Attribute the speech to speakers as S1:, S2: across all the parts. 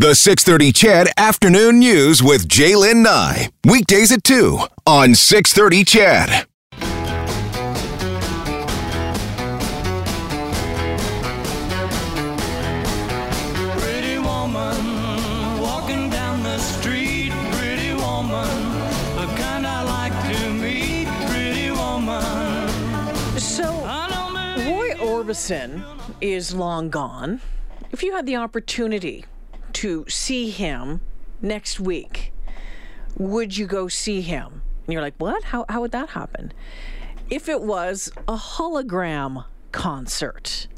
S1: The 630 CHED Afternoon News with J'lyn Nye. Weekdays at 2 on 630 CHED.
S2: Pretty woman walking down the street. Pretty woman, the kind I like to meet. Pretty woman.
S3: So,
S2: I know many
S3: Roy Orbison is long gone. If you had the opportunity to see him next week, would you go see him? And you're like, what? How, how would that happen? If it was a hologram concert,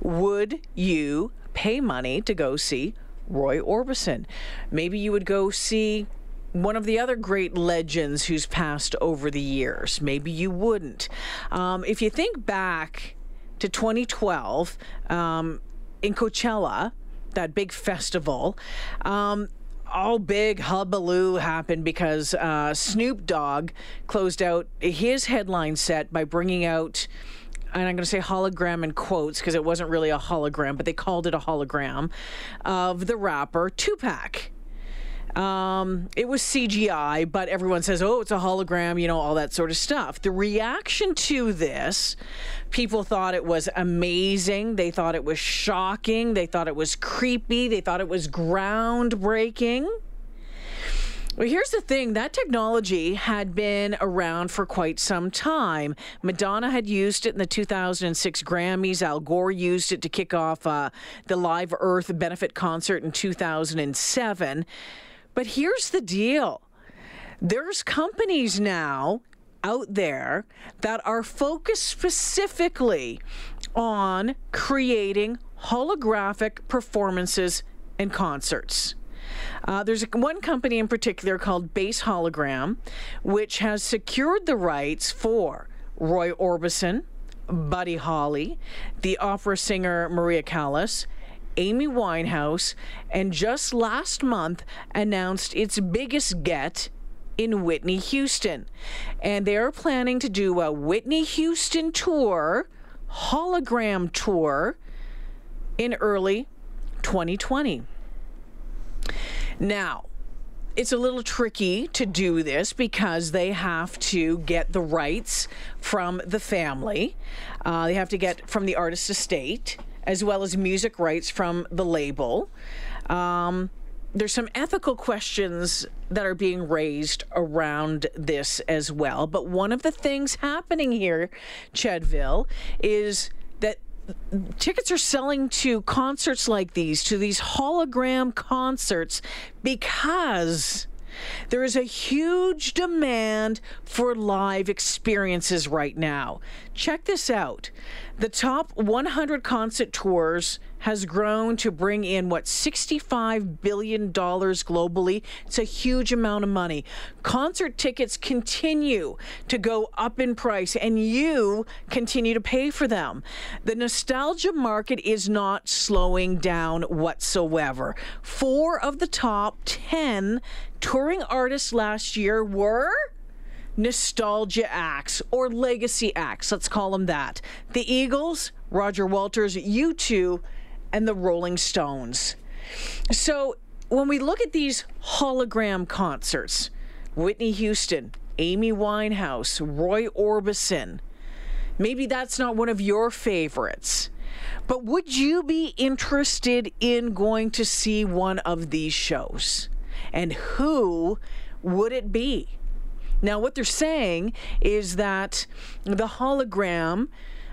S3: would you pay money to go see Roy Orbison? Maybe you would go see one of the other great legends who's passed over the years. Maybe you wouldn't. Um, if you think back to 2012 um, in Coachella, that big festival, um, all big hullabaloo happened because uh, Snoop Dogg closed out his headline set by bringing out and I'm going to say hologram in quotes because it wasn't really a hologram, but they called it a hologram of the rapper Tupac. Um, it was CGI, but everyone says, oh, it's a hologram, you know, all that sort of stuff. The reaction to this, people thought it was amazing. They thought it was shocking. They thought it was creepy. They thought it was groundbreaking. Well, here's the thing that technology had been around for quite some time. Madonna had used it in the 2006 Grammys. Al Gore used it to kick off uh, the Live Earth benefit concert in 2007. But here's the deal there's companies now out there that are focused specifically on creating holographic performances and concerts. Uh, there's one company in particular called Base Hologram, which has secured the rights for Roy Orbison, Buddy Holly, the opera singer Maria Callas, Amy Winehouse, and just last month announced its biggest get in Whitney Houston. And they are planning to do a Whitney Houston tour, hologram tour, in early 2020. Now, it's a little tricky to do this because they have to get the rights from the family. Uh, they have to get from the artist estate, as well as music rights from the label. Um, there's some ethical questions that are being raised around this as well. But one of the things happening here, Chedville, is that tickets are selling to concerts like these, to these hologram concerts, because there is a huge demand for live experiences right now. Check this out. The top 100 concert tours has grown to bring in what 65 billion dollars globally. It's a huge amount of money. Concert tickets continue to go up in price and you continue to pay for them. The nostalgia market is not slowing down whatsoever. 4 of the top 10 touring artists last year were nostalgia acts or legacy acts, let's call them that. The Eagles, Roger Walters, U2, and the Rolling Stones. So when we look at these hologram concerts, Whitney Houston, Amy Winehouse, Roy Orbison, maybe that's not one of your favorites. But would you be interested in going to see one of these shows? And who would it be? Now, what they're saying is that the hologram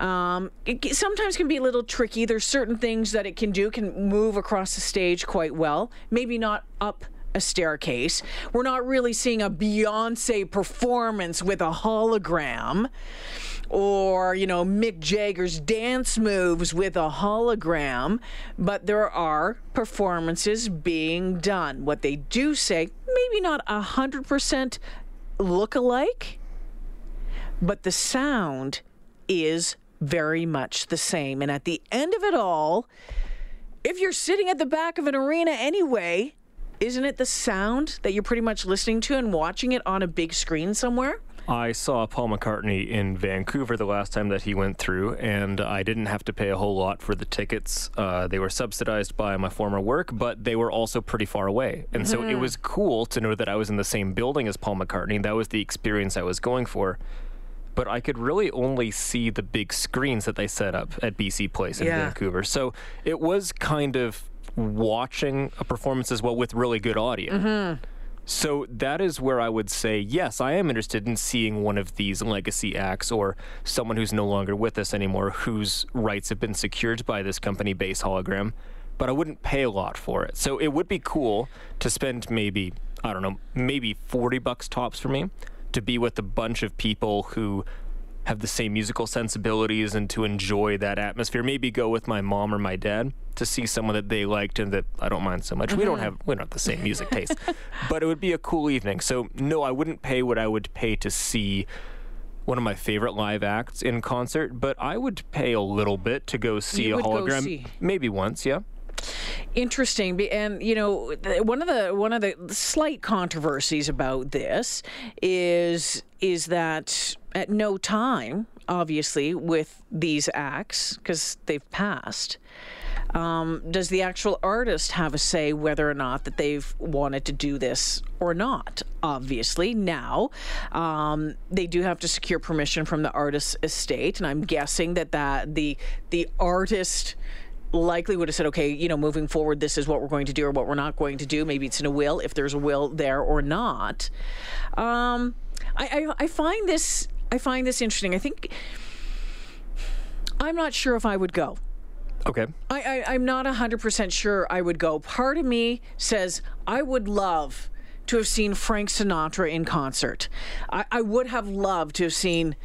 S3: um, it sometimes can be a little tricky. There's certain things that it can do, can move across the stage quite well. Maybe not up a staircase. We're not really seeing a Beyonce performance with a hologram or, you know, Mick Jagger's dance moves with a hologram, but there are performances being done. What they do say, maybe not a 100% look alike, but the sound is very much the same. And at the end of it all, if you're sitting at the back of an arena anyway, isn't it the sound that you're pretty much listening to and watching it on a big screen somewhere?
S4: I saw Paul McCartney in Vancouver the last time that he went through, and I didn't have to pay a whole lot for the tickets. Uh, they were subsidized by my former work, but they were also pretty far away. And so it was cool to know that I was in the same building as Paul McCartney. That was the experience I was going for. But I could really only see the big screens that they set up at BC Place in
S3: Yeah.
S4: Vancouver. So it was kind of watching a performance as well with really good audio. Mm-hmm. So that is where I would say, yes, I am interested in seeing one of these legacy acts or someone who's no longer with us anymore, whose rights have been secured by this company, Base Hologram. But I wouldn't pay a lot for it. So it would be cool to spend maybe, I don't know, maybe 40 bucks tops for me to be with a bunch of people who have the same musical sensibilities and to enjoy that atmosphere. Maybe go with my mom or my dad to see someone that they liked and that I don't mind so much. We don't mm-hmm. have we don't have the same music taste, but it would be a cool evening. So no, I wouldn't pay what I would pay to see one of my favorite live acts in concert, but I would pay a little bit to go see
S3: You
S4: a hologram
S3: see.
S4: maybe once, yeah.
S3: Interesting and you know one of the one of the slight controversies about this is is that at no time obviously with these acts because they've passed um, does the actual artist have a say whether or not that they've wanted to do this or not? Obviously, now um, they do have to secure permission from the artist's estate, and I'm guessing that that the the artist likely would have said, okay, you know, moving forward, this is what we're going to do or what we're not going to do. Maybe it's in a will, if there's a will there or not. Um, I, I, I find this I find this interesting. I think I'm not sure if I would go.
S4: Okay.
S3: I, I, I'm not 100% sure I would go. Part of me says I would love to have seen Frank Sinatra in concert. I, I would have loved to have seen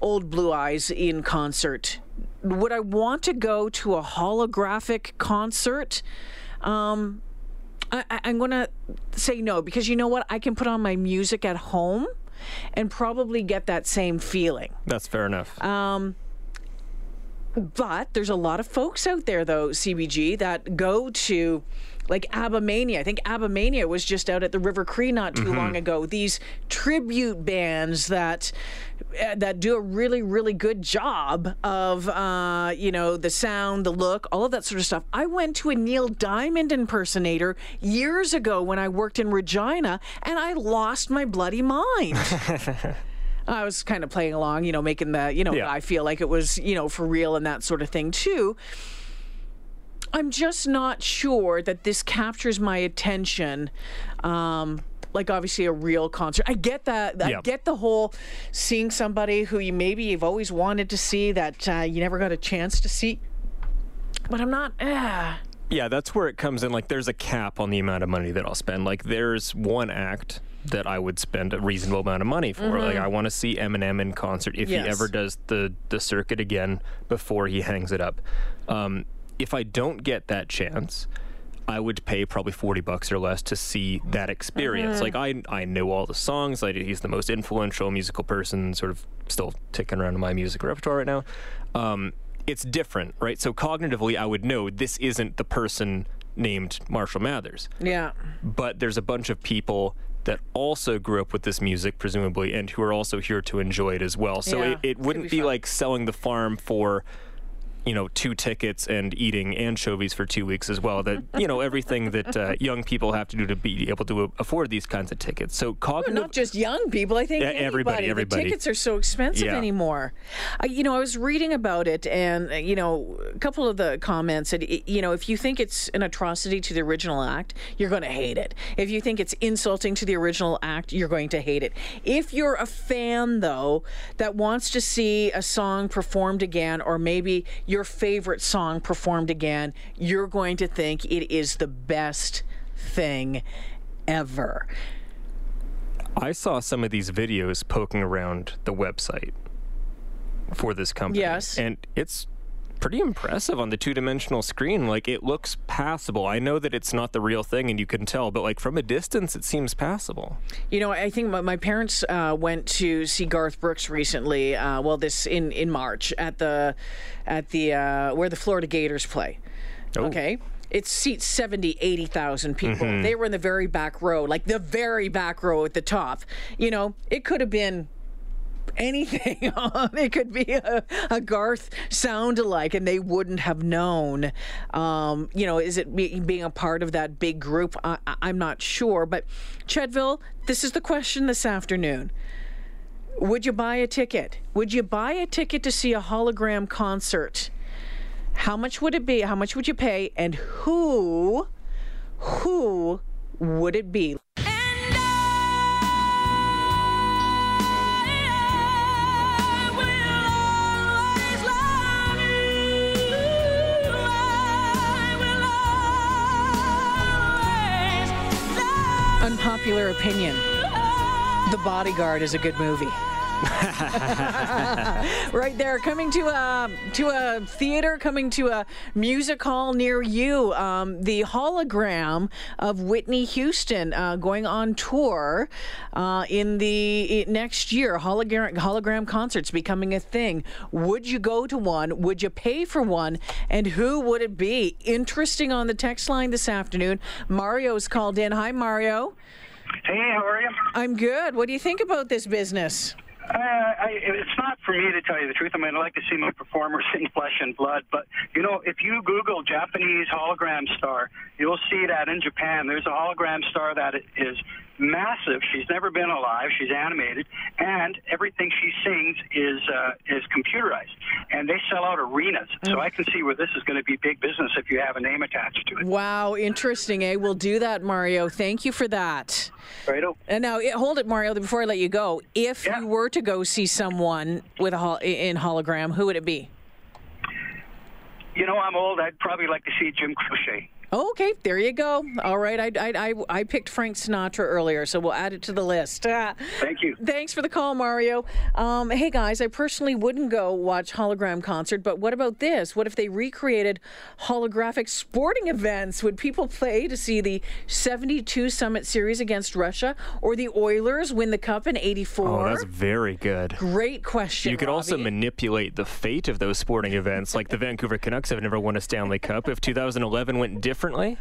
S3: Old Blue Eyes in concert. Would I want to go to a holographic concert? Um, I, I- I'm going to say no because you know what? I can put on my music at home and probably get that same feeling.
S4: That's fair enough.
S3: But there's a lot of folks out there, though, CBG, that go to like ABBA Mania. I think ABBA Mania was just out at the River Cree not too long ago. These tribute bands that uh, that do a really, really good job of, uh, you know, the sound, the look, all of that sort of stuff. I went to a Neil Diamond impersonator years ago when I worked in Regina, and I lost my bloody mind. I was kind of playing along, you know, making the, you know,
S4: Yeah.
S3: I feel like it was, you know, for real and that sort of thing too. I'm just not sure that this captures my attention. Um, like obviously a real concert. I get that. I
S4: Yeah.
S3: get the whole seeing somebody who you maybe you've always wanted to see that uh, you never got a chance to see. But I'm not. Uh,
S4: Yeah, that's where it comes in. Like, there's a cap on the amount of money that I'll spend. Like, there's one act that I would spend a reasonable amount of money for. Like, I want to see Eminem in concert if
S3: Yes.
S4: he ever does the the circuit again before he hangs it up. Um, if I don't get that chance. I would pay probably 40 bucks or less to see that experience. Like I I know all the songs. Like he's the most influential musical person sort of still ticking around in my music repertoire right now. Um, it's different, right? So cognitively I would know this isn't the person named Marshall Mathers
S3: yeah.
S4: but there's a bunch of people that also grew up with this music, presumably, and who are also here to enjoy it as well. So
S3: Yeah,
S4: it, it wouldn't
S3: be
S4: be like selling the farm for, you know, two tickets and eating anchovies for two weeks as well. That you know everything that uh, young people have to do to be able to afford these kinds of tickets. So cognitive.
S3: Not just young people. I think
S4: Yeah, everybody,
S3: anybody.
S4: everybody.
S3: The tickets are so expensive
S4: Yeah.
S3: anymore. I, you know, I was reading about it, and uh, you know, a couple of the comments said, you know, if you think it's an atrocity to the original act, you're going to hate it. If you think it's insulting to the original act, you're going to hate it. If you're a fan, though, that wants to see a song performed again, or maybe your favorite song performed again, you're going to think it is the best thing ever.
S4: I saw some of these videos poking around the website for this company.
S3: Yes.
S4: And it's pretty impressive on the two dimensional screen. Like it looks passable. I know that it's not the real thing and you can tell, but like from a distance, it seems passable.
S3: You know, I think my, my parents uh, went to see Garth Brooks recently. Uh, well, this in in March at the at the uh, where the Florida Gators play.
S4: Oh.
S3: Okay. It seats 70, 80,000 people.
S4: Mm-hmm.
S3: They were in the very back row, like the very back row at the top. You know, it could have been anything on. It could be a, a Garth sound alike, and they wouldn't have known. Um, you know, is it be, being a part of that big group? I, I'm not sure. But Chedville, this is the question this afternoon. Would you buy a ticket? Would you buy a ticket to see a hologram concert? How much would it be? How much would you pay? And who, who would it be? Unpopular opinion. The Bodyguard is a good movie. right there, coming to a to a theater, coming to a music hall near you. Um, the hologram of Whitney Houston uh, going on tour uh, in the next year. Hologram hologram concerts becoming a thing. Would you go to one? Would you pay for one? And who would it be? Interesting on the text line this afternoon. Mario's called in. Hi, Mario.
S5: Hey, how are you?
S3: I'm good. What do you think about this business?
S5: Uh, I, it's not for me to tell you the truth. I mean, I'd like to see my performers in flesh and blood. But, you know, if you Google Japanese hologram star, you'll see that in Japan there's a hologram star that is massive. She's never been alive. She's animated. And everything she sings is, uh, is computerized. And they sell out arenas. So I can see where this is going to be big business if you have a name attached to it.
S3: Wow, interesting, eh? We'll do that, Mario. Thank you for that.
S5: Righto?
S3: And now, eh, hold it, Mario, before I let you go. If
S5: Yeah.
S3: you were to go see someone with a hol- in hologram, who would it be?
S5: You know, I'm old. I'd probably like to see Jim Croce.
S3: Okay, there you go. All right, I, I, I, I picked Frank Sinatra earlier, so we'll add it to the list. Ah.
S5: Thank you.
S3: Thanks for the call, Mario. Um, hey guys, I personally wouldn't go watch hologram concert, but what about this? What if they recreated holographic sporting events? Would people play to see the 72 Summit Series against Russia or the Oilers win the cup in 84?
S4: Oh, that's very good.
S3: Great question.
S4: You could also manipulate the fate of those sporting events. Like the Vancouver Canucks have never won a Stanley Cup. If 2011 went differently,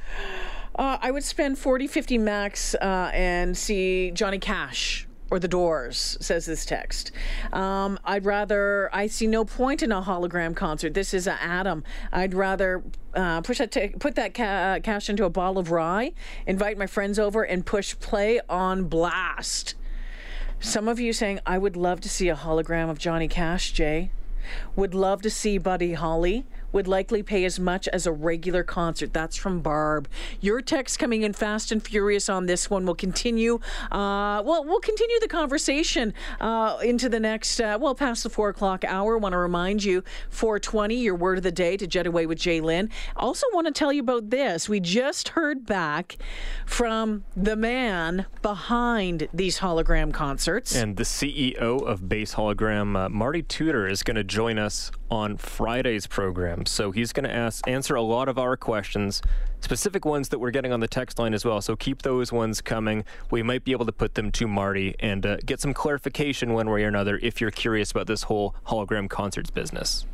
S3: Uh, I would spend 40, 50 max uh, and see Johnny Cash or The Doors, says this text. Um, I'd rather, I see no point in a hologram concert. This is a Adam. I'd rather uh, push that ta- put that ca- cash into a bottle of rye, invite my friends over, and push play on blast. Some of you saying, I would love to see a hologram of Johnny Cash, Jay. Would love to see Buddy Holly. Would likely pay as much as a regular concert. That's from Barb. Your text coming in fast and furious on this one. We'll continue. Uh, well, we'll continue the conversation uh, into the next. Uh, well, past the four o'clock hour. Want to remind you, 420. Your word of the day to Jet Away with J'lyn. Also, want to tell you about this. We just heard back from the man behind these hologram concerts.
S4: and the CEO of Base Hologram, uh, Marty Tudor, is going to join us on Friday's program. So he's going to ask answer a lot of our questions, specific ones that we're getting on the text line as well. So keep those ones coming. We might be able to put them to Marty and uh, get some clarification one way or another if you're curious about this whole hologram concerts business.